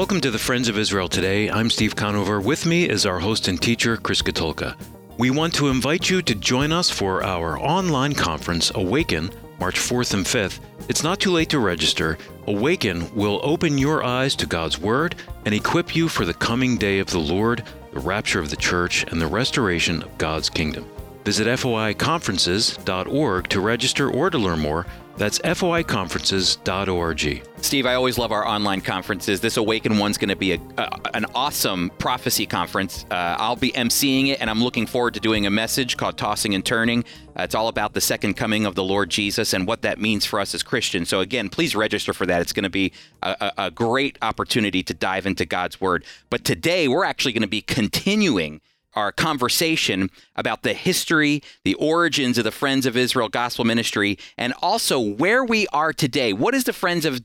Welcome to the Friends of Israel today. I'm Steve Conover. With me is our host and teacher, Chris Katulka. We want to invite you to join us for our online conference, Awaken, March 4th and 5th. It's not too late to register. Awaken will open your eyes to God's Word and equip you for the coming day of the Lord, the rapture of the church, and the restoration of God's kingdom. Visit foiconferences.org to register or to learn more. That's foiconferences.org. Steve, I always love our online conferences. This Awaken one's going to be a, an awesome prophecy conference. Uh, I'll be emceeing it, and I'm looking forward to doing a message called Tossing and Turning. Uh, it's all about the second coming of the Lord Jesus and what that means for us as Christians. So, again, please register for that. It's going to be a, a great opportunity to dive into God's Word. But today, we're actually going to be continuing our conversation about the history, the origins of the Friends of Israel Gospel Ministry, and also where we are today. What is the Friends of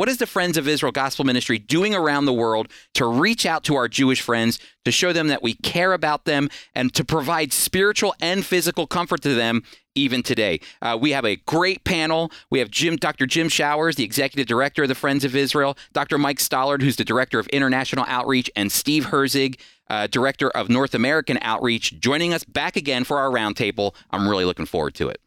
what is the Friends of Israel Gospel Ministry doing around the world to reach out to our Jewish friends, to show them that we care about them, and to provide spiritual and physical comfort to them even today? Uh, we have a great panel. We have Jim, Dr. Jim Showers, the executive director of the Friends of Israel, Dr. Mike Stallard, who's the director of international outreach, and Steve Herzig, uh, Director of North American Outreach, joining us back again for our roundtable. I'm really looking forward to it.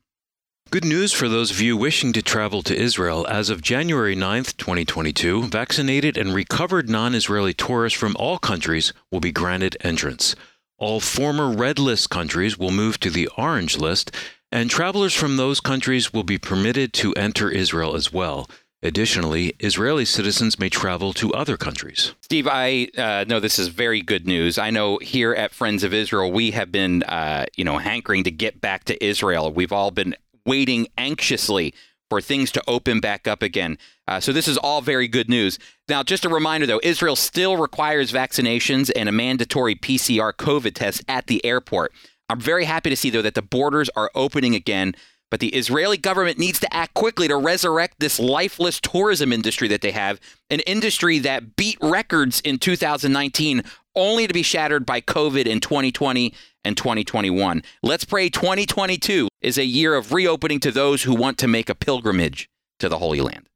Good news for those of you wishing to travel to Israel. As of January 9th, 2022, vaccinated and recovered non Israeli tourists from all countries will be granted entrance. All former red list countries will move to the orange list, and travelers from those countries will be permitted to enter Israel as well. Additionally, Israeli citizens may travel to other countries. Steve, I uh, know this is very good news. I know here at Friends of Israel, we have been, uh, you know, hankering to get back to Israel. We've all been waiting anxiously for things to open back up again. Uh, so this is all very good news. Now, just a reminder though, Israel still requires vaccinations and a mandatory PCR COVID test at the airport. I'm very happy to see though that the borders are opening again. But the Israeli government needs to act quickly to resurrect this lifeless tourism industry that they have, an industry that beat records in 2019 only to be shattered by COVID in 2020 and 2021. Let's pray 2022 is a year of reopening to those who want to make a pilgrimage to the Holy Land.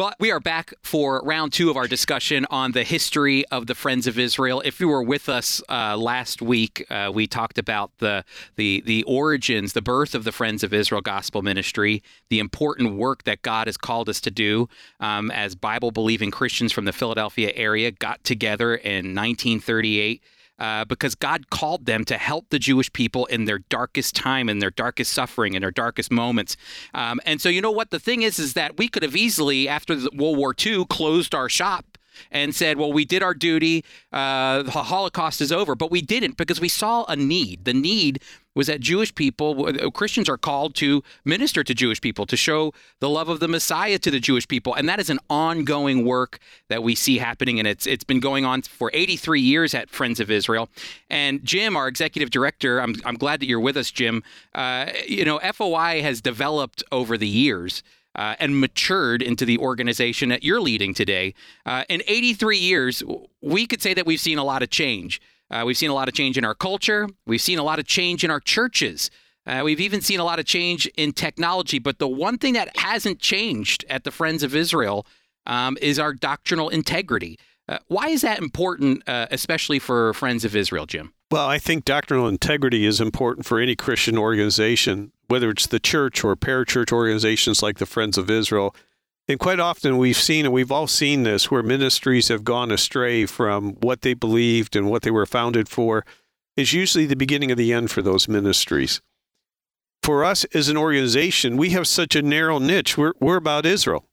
Well, we are back for round two of our discussion on the history of the Friends of Israel. If you were with us uh, last week, uh, we talked about the, the the origins, the birth of the Friends of Israel Gospel Ministry, the important work that God has called us to do um, as Bible believing Christians from the Philadelphia area got together in 1938 uh, because God called them to help the Jewish people in their darkest time, in their darkest suffering, in their darkest moments. Um, and so, you know what? The thing is, is that we could have easily, after World War II, closed our shop and said, well, we did our duty, uh, the Holocaust is over. But we didn't because we saw a need. The need was that Jewish people, uh, Christians are called to minister to Jewish people, to show the love of the Messiah to the Jewish people. And that is an ongoing work that we see happening. And it's it's been going on for 83 years at Friends of Israel. And Jim, our executive director, I'm, I'm glad that you're with us, Jim. Uh, you know, FOI has developed over the years uh, and matured into the organization that you're leading today. Uh, in 83 years, we could say that we've seen a lot of change. Uh, we've seen a lot of change in our culture. We've seen a lot of change in our churches. Uh, we've even seen a lot of change in technology. But the one thing that hasn't changed at the Friends of Israel um, is our doctrinal integrity. Uh, why is that important, uh, especially for Friends of Israel, Jim? Well, I think doctrinal integrity is important for any Christian organization, whether it's the church or parachurch organizations like the Friends of Israel. And quite often we've seen, and we've all seen this, where ministries have gone astray from what they believed and what they were founded for, is usually the beginning of the end for those ministries. For us as an organization, we have such a narrow niche. We're, we're about Israel.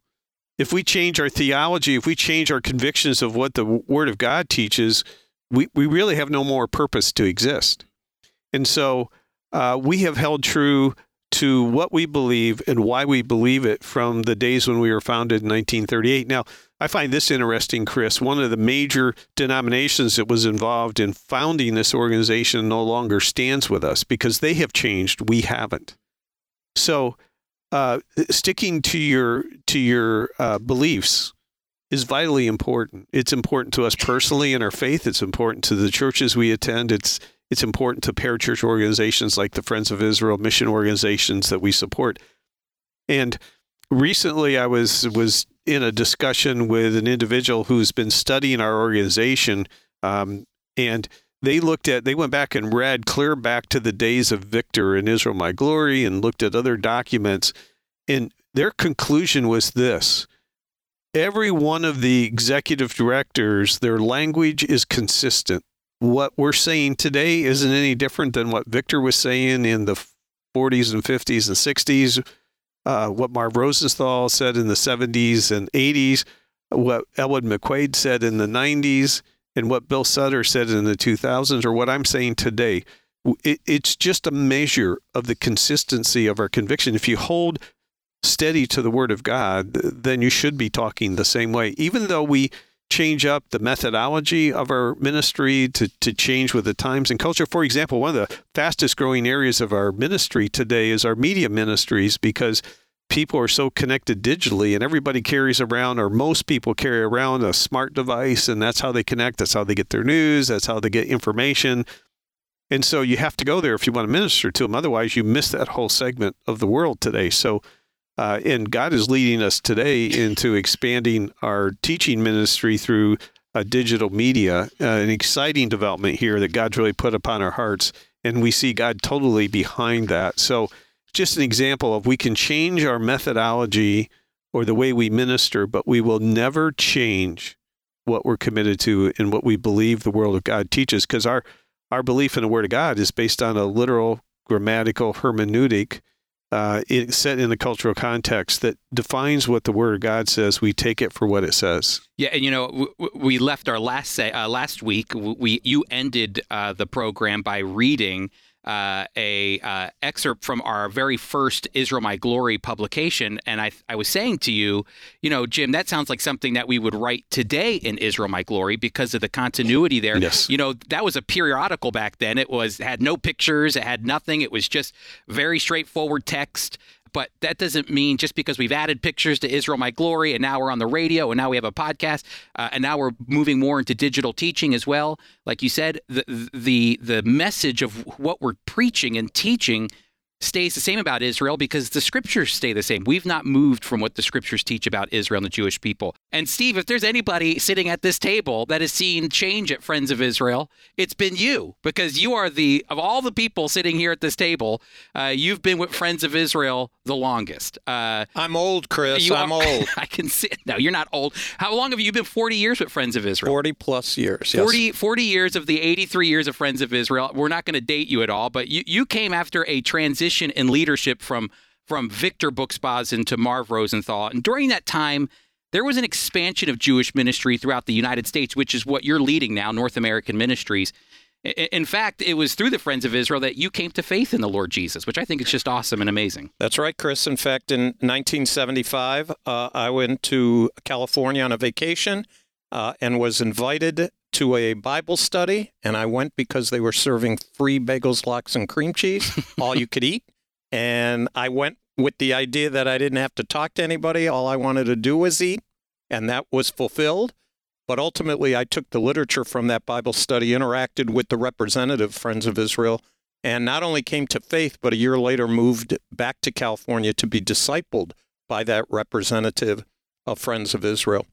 If we change our theology, if we change our convictions of what the Word of God teaches, we, we really have no more purpose to exist. And so uh, we have held true to what we believe and why we believe it from the days when we were founded in 1938. Now, I find this interesting, Chris. One of the major denominations that was involved in founding this organization no longer stands with us because they have changed. We haven't. So, uh, sticking to your to your uh, beliefs is vitally important. It's important to us personally in our faith. It's important to the churches we attend. It's it's important to parachurch organizations like the Friends of Israel, mission organizations that we support. And recently, I was was in a discussion with an individual who's been studying our organization, um, and they looked at they went back and read clear back to the days of Victor in Israel My Glory and looked at other documents, and their conclusion was this every one of the executive directors, their language is consistent. What we're saying today isn't any different than what Victor was saying in the 40s and 50s and 60s, uh, what Marv Rosenthal said in the 70s and 80s, what Elwood McQuaid said in the 90s, and what Bill Sutter said in the 2000s, or what I'm saying today. It, it's just a measure of the consistency of our conviction. If you hold steady to the Word of God, then you should be talking the same way. Even though we change up the methodology of our ministry to, to change with the times and culture. For example, one of the fastest growing areas of our ministry today is our media ministries because people are so connected digitally and everybody carries around or most people carry around a smart device and that's how they connect. That's how they get their news. That's how they get information. And so you have to go there if you want to minister to them. Otherwise you miss that whole segment of the world today. So uh, and God is leading us today into expanding our teaching ministry through uh, digital media, uh, an exciting development here that God's really put upon our hearts. And we see God totally behind that. So, just an example of we can change our methodology or the way we minister, but we will never change what we're committed to and what we believe the Word of God teaches because our, our belief in the Word of God is based on a literal grammatical hermeneutic uh, it, set in the cultural context that defines what the Word of God says. We take it for what it says. Yeah, and you know, we left our last say, uh, last week. We you ended uh, the program by reading uh, a uh, excerpt from our very first Israel My Glory publication, and I I was saying to you, you know, Jim, that sounds like something that we would write today in Israel My Glory because of the continuity there. Yes. You know, that was a periodical back then. It was had no pictures, it had nothing. It was just very straightforward text but that doesn't mean just because we've added pictures to Israel My Glory and now we're on the radio and now we have a podcast uh, and now we're moving more into digital teaching as well. Like you said, the the the message of what we're preaching and teaching stays the same about Israel because the scriptures stay the same. We've not moved from what the scriptures teach about Israel and the Jewish people. And Steve, if there's anybody sitting at this table that has seen change at Friends of Israel, it's been you because you are the, of all the people sitting here at this table, uh, you've been with Friends of Israel the longest. Uh, I'm old, Chris. I'm are, old. I can see. No, you're not old. How long have you been? 40 years with Friends of Israel? 40 plus years. Yes. 40, 40 years of the 83 years of Friends of Israel. We're not going to date you at all, but you, you came after a transition in leadership from from Victor Buksbazen to Marv Rosenthal. And during that time, there was an expansion of Jewish ministry throughout the United States, which is what you're leading now, North American Ministries. In fact, it was through the Friends of Israel that you came to faith in the Lord Jesus, which I think is just awesome and amazing. That's right, Chris. In fact, in 1975, uh, I went to California on a vacation uh, and was invited to a Bible study, and I went because they were serving free bagels, lox, and cream cheese, all you could eat. And I went with the idea that I didn't have to talk to anybody. All I wanted to do was eat, and that was fulfilled. But ultimately, I took the literature from that Bible study, interacted with the representative Friends of Israel, and not only came to faith, but a year later moved back to California to be discipled by that representative of Friends of Israel.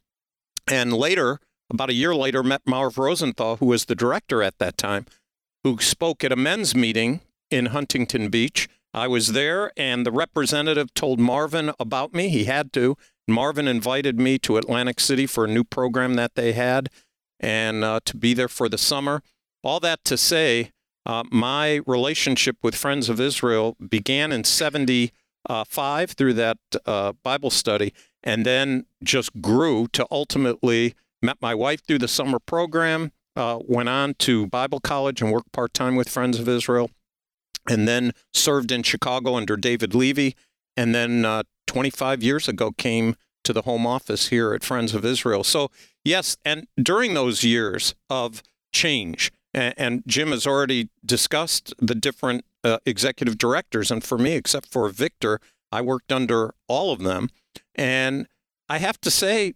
And later, about a year later, met Marv Rosenthal, who was the director at that time, who spoke at a men's meeting in Huntington Beach. I was there, and the representative told Marvin about me. He had to. Marvin invited me to Atlantic City for a new program that they had and uh, to be there for the summer. All that to say, uh, my relationship with Friends of Israel began in 75 through that uh, Bible study and then just grew to ultimately Met my wife through the summer program, uh, went on to Bible college and worked part time with Friends of Israel, and then served in Chicago under David Levy. And then uh, 25 years ago came to the home office here at Friends of Israel. So, yes, and during those years of change, and, and Jim has already discussed the different uh, executive directors. And for me, except for Victor, I worked under all of them. And I have to say,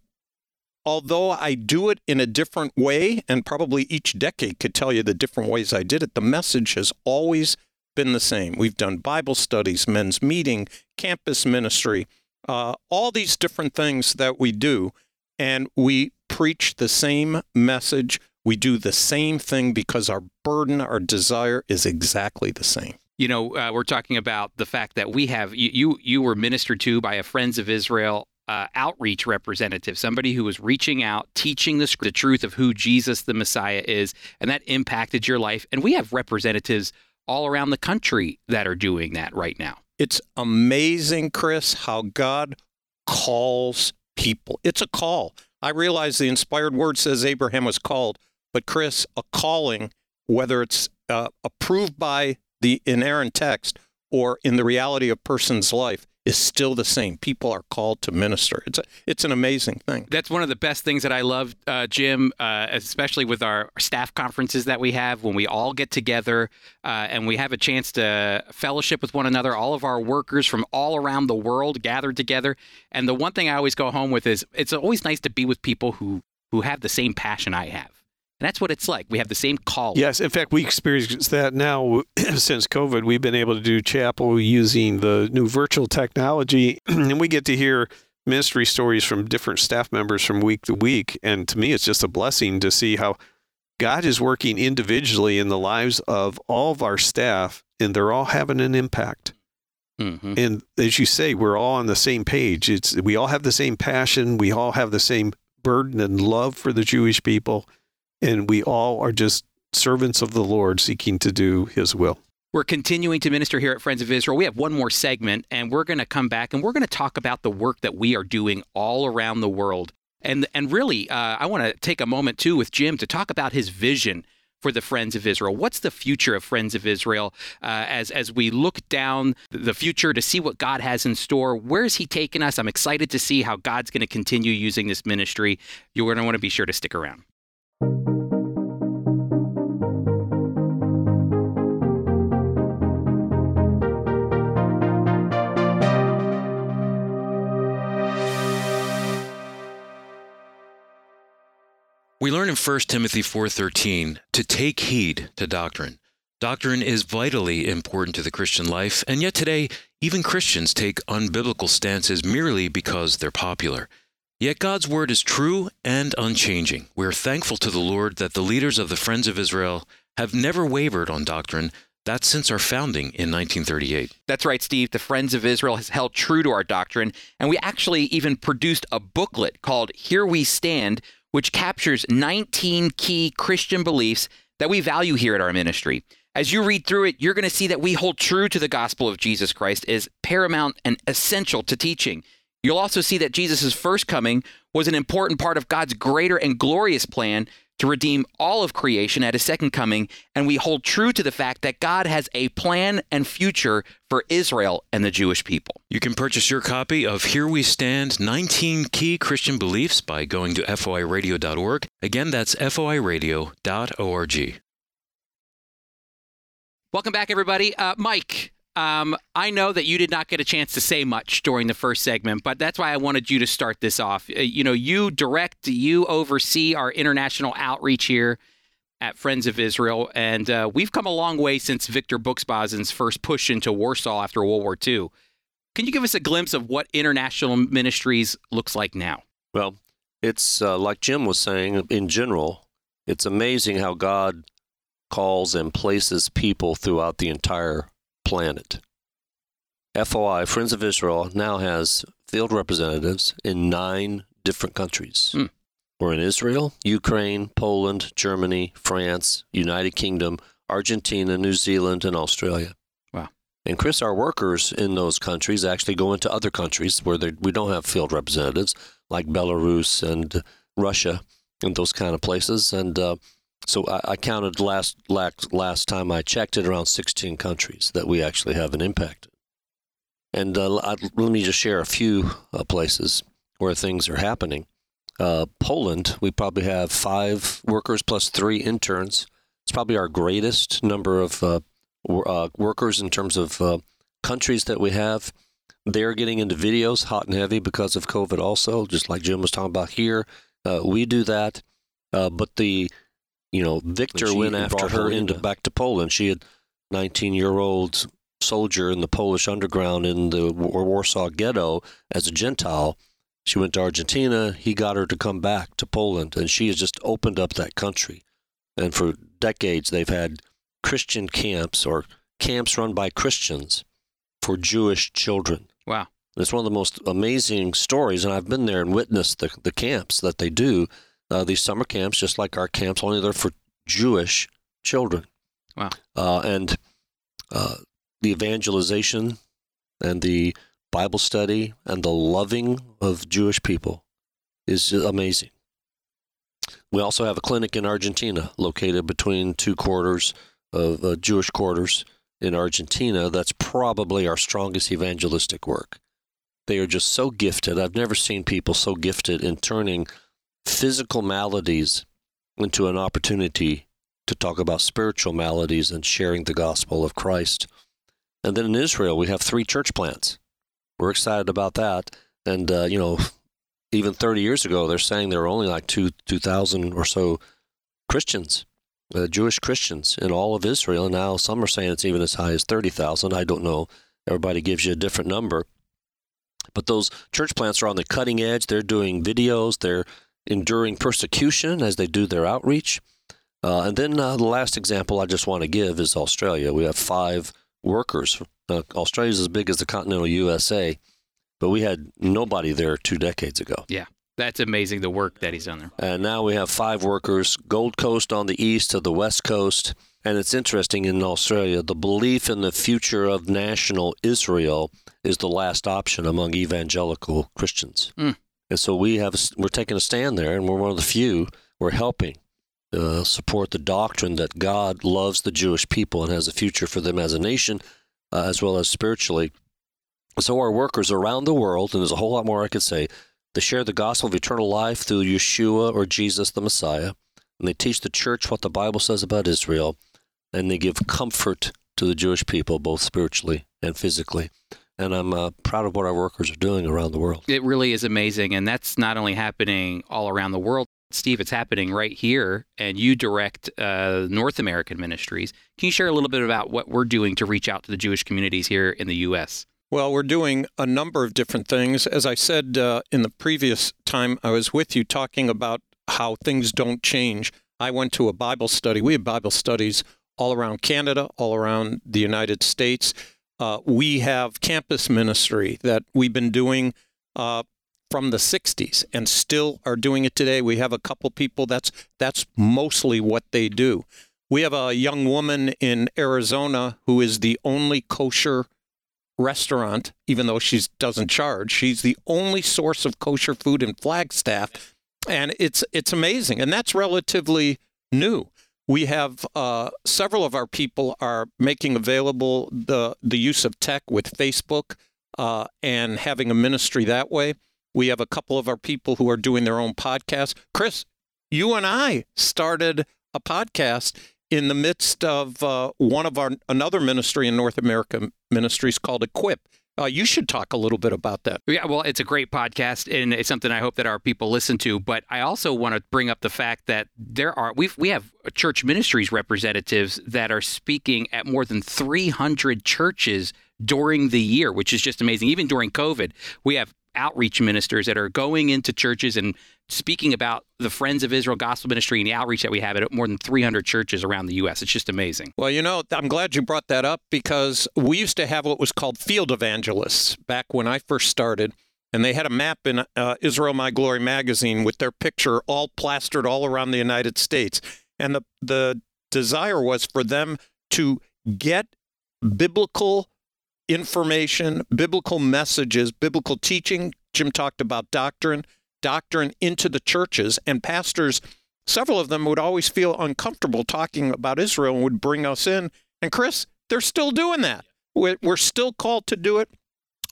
although I do it in a different way, and probably each decade could tell you the different ways I did it, the message has always been the same. We've done Bible studies, men's meeting, campus ministry, uh, all these different things that we do, and we preach the same message. We do the same thing because our burden, our desire is exactly the same. You know, uh, we're talking about the fact that we have you. You, you were ministered to by a Friends of Israel uh, outreach representative, somebody who was reaching out, teaching the, the truth of who Jesus the Messiah is, and that impacted your life. And we have representatives all around the country that are doing that right now. It's amazing, Chris, how God calls people. It's a call. I realize the inspired word says Abraham was called, but Chris, a calling, whether it's uh, approved by the inerrant text or in the reality of a person's life, is still the same. People are called to minister. It's a, it's an amazing thing. That's one of the best things that I love, uh, Jim, uh, especially with our staff conferences that we have when we all get together uh, and we have a chance to fellowship with one another. All of our workers from all around the world gathered together. And the one thing I always go home with is it's always nice to be with people who who have the same passion I have. And that's what it's like. We have the same call. Yes, in fact, we experience that now since COVID. We've been able to do chapel using the new virtual technology, and we get to hear ministry stories from different staff members from week to week. And to me, it's just a blessing to see how God is working individually in the lives of all of our staff, and they're all having an impact. Mm-hmm. And as you say, we're all on the same page. It's we all have the same passion. We all have the same burden and love for the Jewish people and we all are just servants of the Lord seeking to do his will. We're continuing to minister here at Friends of Israel. We have one more segment, and we're going to come back and we're going to talk about the work that we are doing all around the world. And, and really, uh, I want to take a moment too with Jim to talk about his vision for the Friends of Israel. What's the future of Friends of Israel uh, as as we look down the future to see what God has in store? Where is He taking us? I'm excited to see how God's going to continue using this ministry. You're going to want to be sure to stick around. We learn in 1 Timothy 4:13 to take heed to doctrine. Doctrine is vitally important to the Christian life, and yet today even Christians take unbiblical stances merely because they're popular. Yet God's word is true and unchanging. We're thankful to the Lord that the leaders of the Friends of Israel have never wavered on doctrine. That's since our founding in 1938. That's right, Steve. The Friends of Israel has held true to our doctrine, and we actually even produced a booklet called Here We Stand, which captures 19 key Christian beliefs that we value here at our ministry. As you read through it, you're going to see that we hold true to the gospel of Jesus Christ as paramount and essential to teaching. You'll also see that Jesus' first coming was an important part of God's greater and glorious plan to redeem all of creation at his second coming, and we hold true to the fact that God has a plan and future for Israel and the Jewish people. You can purchase your copy of Here We Stand 19 Key Christian Beliefs by going to foiradio.org. Again, that's foiradio.org. Welcome back, everybody. Uh, Mike, um, I know that you did not get a chance to say much during the first segment, but that's why I wanted you to start this off. Uh, you know, you direct, you oversee our international outreach here at Friends of Israel, and uh, we've come a long way since Victor Buksbazen's first push into Warsaw after World War II. Can you give us a glimpse of what international ministries looks like now? Well, it's uh, like Jim was saying. In general, it's amazing how God calls and places people throughout the entire planet. FOI, Friends of Israel, now has field representatives in nine different countries. Mm. We're in Israel, Ukraine, Poland, Germany, France, United Kingdom, Argentina, New Zealand, and Australia. Wow. And Chris, our workers in those countries actually go into other countries where we don't have field representatives, like Belarus and Russia and those kind of places. And uh, so I, I, counted last, last last time I checked it around 16 countries that we actually have an impact. And uh, I, let me just share a few uh, places where things are happening. Uh, Poland, we probably have five workers plus three interns. It's probably our greatest number of uh, uh, workers in terms of uh, countries that we have. They're getting into videos hot and heavy because of COVID, also, just like Jim was talking about here. We do that, but the you know Victor went after her her into back to Poland. She had 19 year old soldier in the Polish underground in the Wa- Warsaw Ghetto as a Gentile. She went to Argentina. He got her to come back to Poland, and she has just opened up that country. And for decades, they've had Christian camps or camps run by Christians for Jewish children. Wow. It's one of the most amazing stories, and I've been there and witnessed the, the camps that they do. Uh, these summer camps, just like our camps, only they're for Jewish children. Wow. Uh, and uh, the evangelization and the Bible study and the loving of Jewish people is amazing. We also have a clinic in Argentina located between two quarters of uh, Jewish quarters in Argentina. That's probably our strongest evangelistic work. They are just so gifted. I've never seen people so gifted in turning physical maladies into an opportunity to talk about spiritual maladies and sharing the gospel of Christ. And then in Israel, we have three church plants. We're excited about that. And, uh, you know, even 30 years ago, they're saying there were only like two 2,000 or so Christians, uh, Jewish Christians in all of Israel. And now some are saying it's even as high as 30,000. I don't know. Everybody gives you a different number. But those church plants are on the cutting edge. They're doing videos, they're enduring persecution as they do their outreach. Uh, and then uh, the last example I just want to give is Australia. We have five workers. Uh, Australia's as big as the continental USA, but we had nobody there two decades ago. Yeah, that's amazing the work that he's done there. And now we have five workers, Gold Coast on the east to the west coast. And it's interesting in Australia, the belief in the future of national Israel is the last option among evangelical Christians. Mm. And so we have we're taking a stand there, and we're one of the few. We're helping uh, support the doctrine that God loves the Jewish people and has a future for them as a nation, uh, as well as spiritually. So our workers around the world, and there's a whole lot more I could say, they share the gospel of eternal life through Yeshua or Jesus the Messiah, and they teach the church what the Bible says about Israel, and they give comfort to the Jewish people, both spiritually and physically. And I'm uh, proud of what our workers are doing around the world. It really is amazing. And that's not only happening all around the world, Steve, it's happening right here. And you direct uh, North American ministries. Can you share a little bit about what we're doing to reach out to the Jewish communities here in the U.S.? Well, we're doing a number of different things. As I said uh, in the previous time I was with you talking about how things don't change, I went to a Bible study. We have Bible studies all around Canada, all around the United States. Uh, we have campus ministry that we've been doing uh, from the 60s and still are doing it today. We have a couple people that's that's mostly what they do. We have a young woman in Arizona who is the only kosher restaurant, even though she doesn't charge. She's the only source of kosher food in Flagstaff, and it's it's amazing, and that's relatively new. We have uh, several of our people are making available the the use of tech with Facebook uh, and having a ministry that way. We have a couple of our people who are doing their own podcast. Chris, you and I started a podcast in the midst of uh, one of our another ministry in North America ministries called Equip. Uh, you should talk a little bit about that. Yeah, well, it's a great podcast, and it's something I hope that our people listen to. But I also want to bring up the fact that there are we we have church ministries representatives that are speaking at more than 300 churches during the year, which is just amazing. Even during COVID, we have outreach ministers that are going into churches and speaking about the Friends of Israel Gospel Ministry and the outreach that we have at more than 300 churches around the U.S. It's just amazing. Well, you know, I'm glad you brought that up because we used to have what was called field evangelists back when I first started. And they had a map in uh, Israel My Glory magazine with their picture all plastered all around the United States. And the, the desire was for them to get biblical information, biblical messages, biblical teaching. Jim talked about doctrine, doctrine into the churches. And pastors, several of them would always feel uncomfortable talking about Israel and would bring us in. And Chris, they're still doing that. We're still called to do it.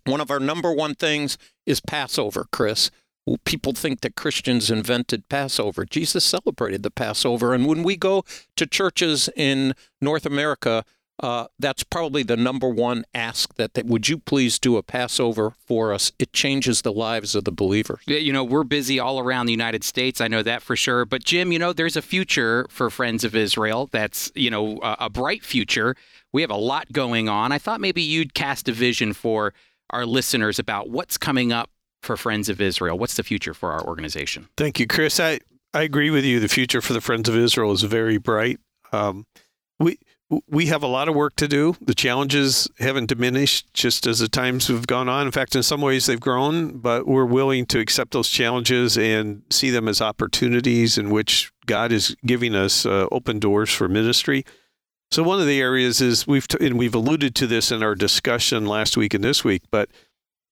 One of our number one things is Passover, Chris. People think that Christians invented Passover. Jesus celebrated the Passover. And when we go to churches in North America, uh, that's probably the number one ask that, that would you please do a Passover for us? It changes the lives of the believers. Yeah, You know, we're busy all around the United States. I know that for sure. But Jim, you know, there's a future for Friends of Israel that's, you know, a, a bright future. We have a lot going on. I thought maybe you'd cast a vision for our listeners about what's coming up for Friends of Israel. What's the future for our organization? Thank you, Chris. I, I agree with you. The future for the Friends of Israel is very bright. Um, we we have a lot of work to do. The challenges haven't diminished just as the times have gone on. In fact, in some ways they've grown, but we're willing to accept those challenges and see them as opportunities in which God is giving us uh, open doors for ministry. So one of the areas is we've t- and we've alluded to this in our discussion last week and this week, but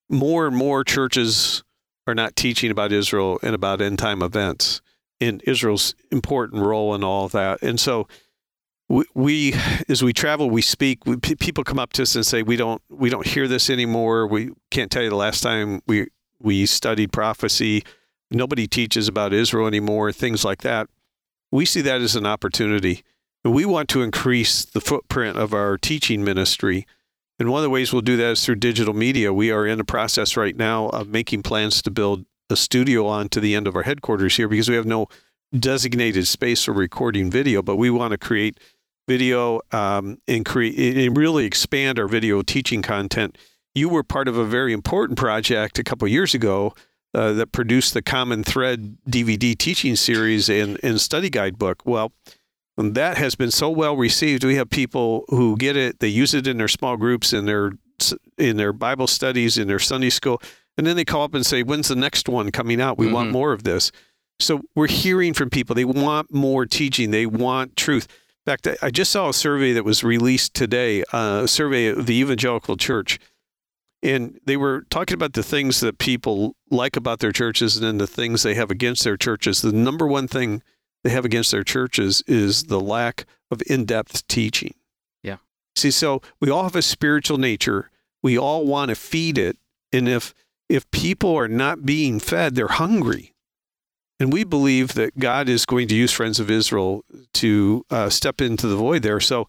more and more churches are not teaching about Israel and about end time events and Israel's important role in all of that. And so we, we as we travel, we speak. We, people come up to us and say, "We don't, we don't hear this anymore. We can't tell you the last time we we studied prophecy. Nobody teaches about Israel anymore. Things like that. We see that as an opportunity, and we want to increase the footprint of our teaching ministry. And one of the ways we'll do that is through digital media. We are in the process right now of making plans to build a studio on to the end of our headquarters here because we have no designated space for recording video, but we want to create video um, and create and really expand our video teaching content. You were part of a very important project a couple years ago uh, that produced the Common Thread DVD teaching series and, and study guide book. Well, that has been so well received. We have people who get it; they use it in their small groups, in their in their Bible studies, in their Sunday school, and then they call up and say, "When's the next one coming out? We mm-hmm. want more of this." So we're hearing from people; they want more teaching, they want truth. In fact, I just saw a survey that was released today, uh, a survey of the Evangelical Church, and they were talking about the things that people like about their churches and then the things they have against their churches. The number one thing they have against their churches is the lack of in-depth teaching. Yeah. See, so we all have a spiritual nature. We all want to feed it, and if if people are not being fed, they're hungry. And we believe that God is going to use Friends of Israel to uh, step into the void there. So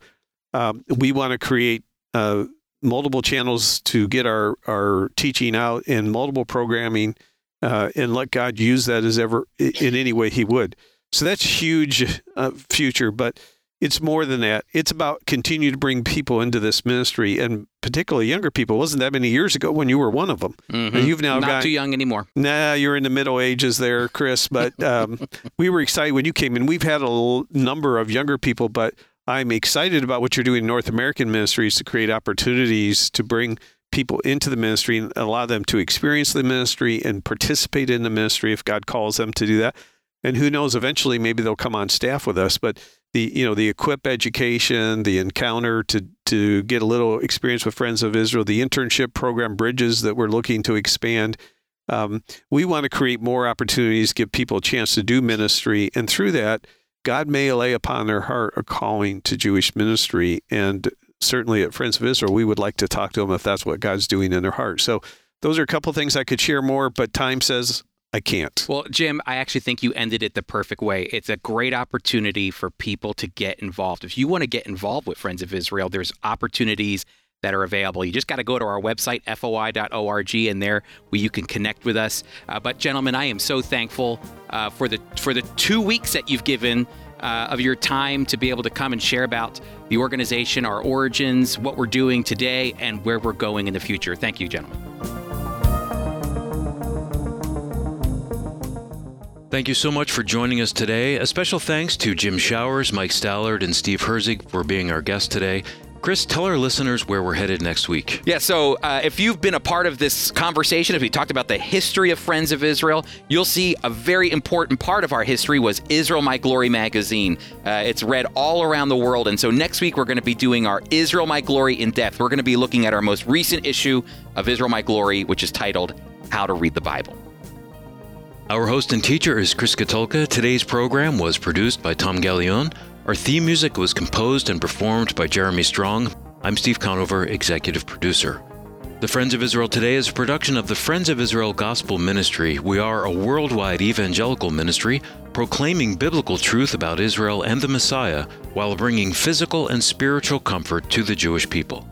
um, we want to create uh, multiple channels to get our, our teaching out and multiple programming uh, and let God use that as ever in any way He would. So that's huge uh, future. But it's more than that. It's about continue to bring people into this ministry, and particularly younger people. It wasn't that many years ago when you were one of them. Mm-hmm. you've now not got, too young anymore. Nah, you're in the middle ages there, Chris. But um, we were excited when you came in. We've had a number of younger people, but I'm excited about what you're doing in North American ministries to create opportunities to bring people into the ministry and allow them to experience the ministry and participate in the ministry if God calls them to do that. And who knows, eventually maybe they'll come on staff with us. But the you know the equip education, the encounter to to get a little experience with Friends of Israel, the internship program bridges that we're looking to expand. Um, we want to create more opportunities, give people a chance to do ministry, and through that, God may lay upon their heart a calling to Jewish ministry. And certainly at Friends of Israel, we would like to talk to them if that's what God's doing in their heart. So those are a couple things I could share more, but time says I can't. Well, Jim, I actually think you ended it the perfect way. It's a great opportunity for people to get involved. If you want to get involved with Friends of Israel, there's opportunities that are available. You just got to go to our website, foi.org, and there where you can connect with us. Uh, but gentlemen, I am so thankful uh, for the for the two weeks that you've given uh, of your time to be able to come and share about the organization, our origins, what we're doing today, and where we're going in the future. Thank you, gentlemen. Thank you so much for joining us today. A special thanks to Jim Showers, Mike Stallard, and Steve Herzig for being our guests today. Chris, tell our listeners where we're headed next week. Yeah, so uh, if you've been a part of this conversation, if we talked about the history of Friends of Israel, you'll see a very important part of our history was Israel My Glory magazine. Uh, it's read all around the world. And so next week, we're going to be doing our Israel My Glory in depth. We're going to be looking at our most recent issue of Israel My Glory, which is titled How to Read the Bible. Our host and teacher is Chris Katulka. Today's program was produced by Tom Gallione. Our theme music was composed and performed by Jeremy Strong. I'm Steve Conover, executive producer. The Friends of Israel Today is a production of the Friends of Israel Gospel Ministry. We are a worldwide evangelical ministry proclaiming biblical truth about Israel and the Messiah while bringing physical and spiritual comfort to the Jewish people.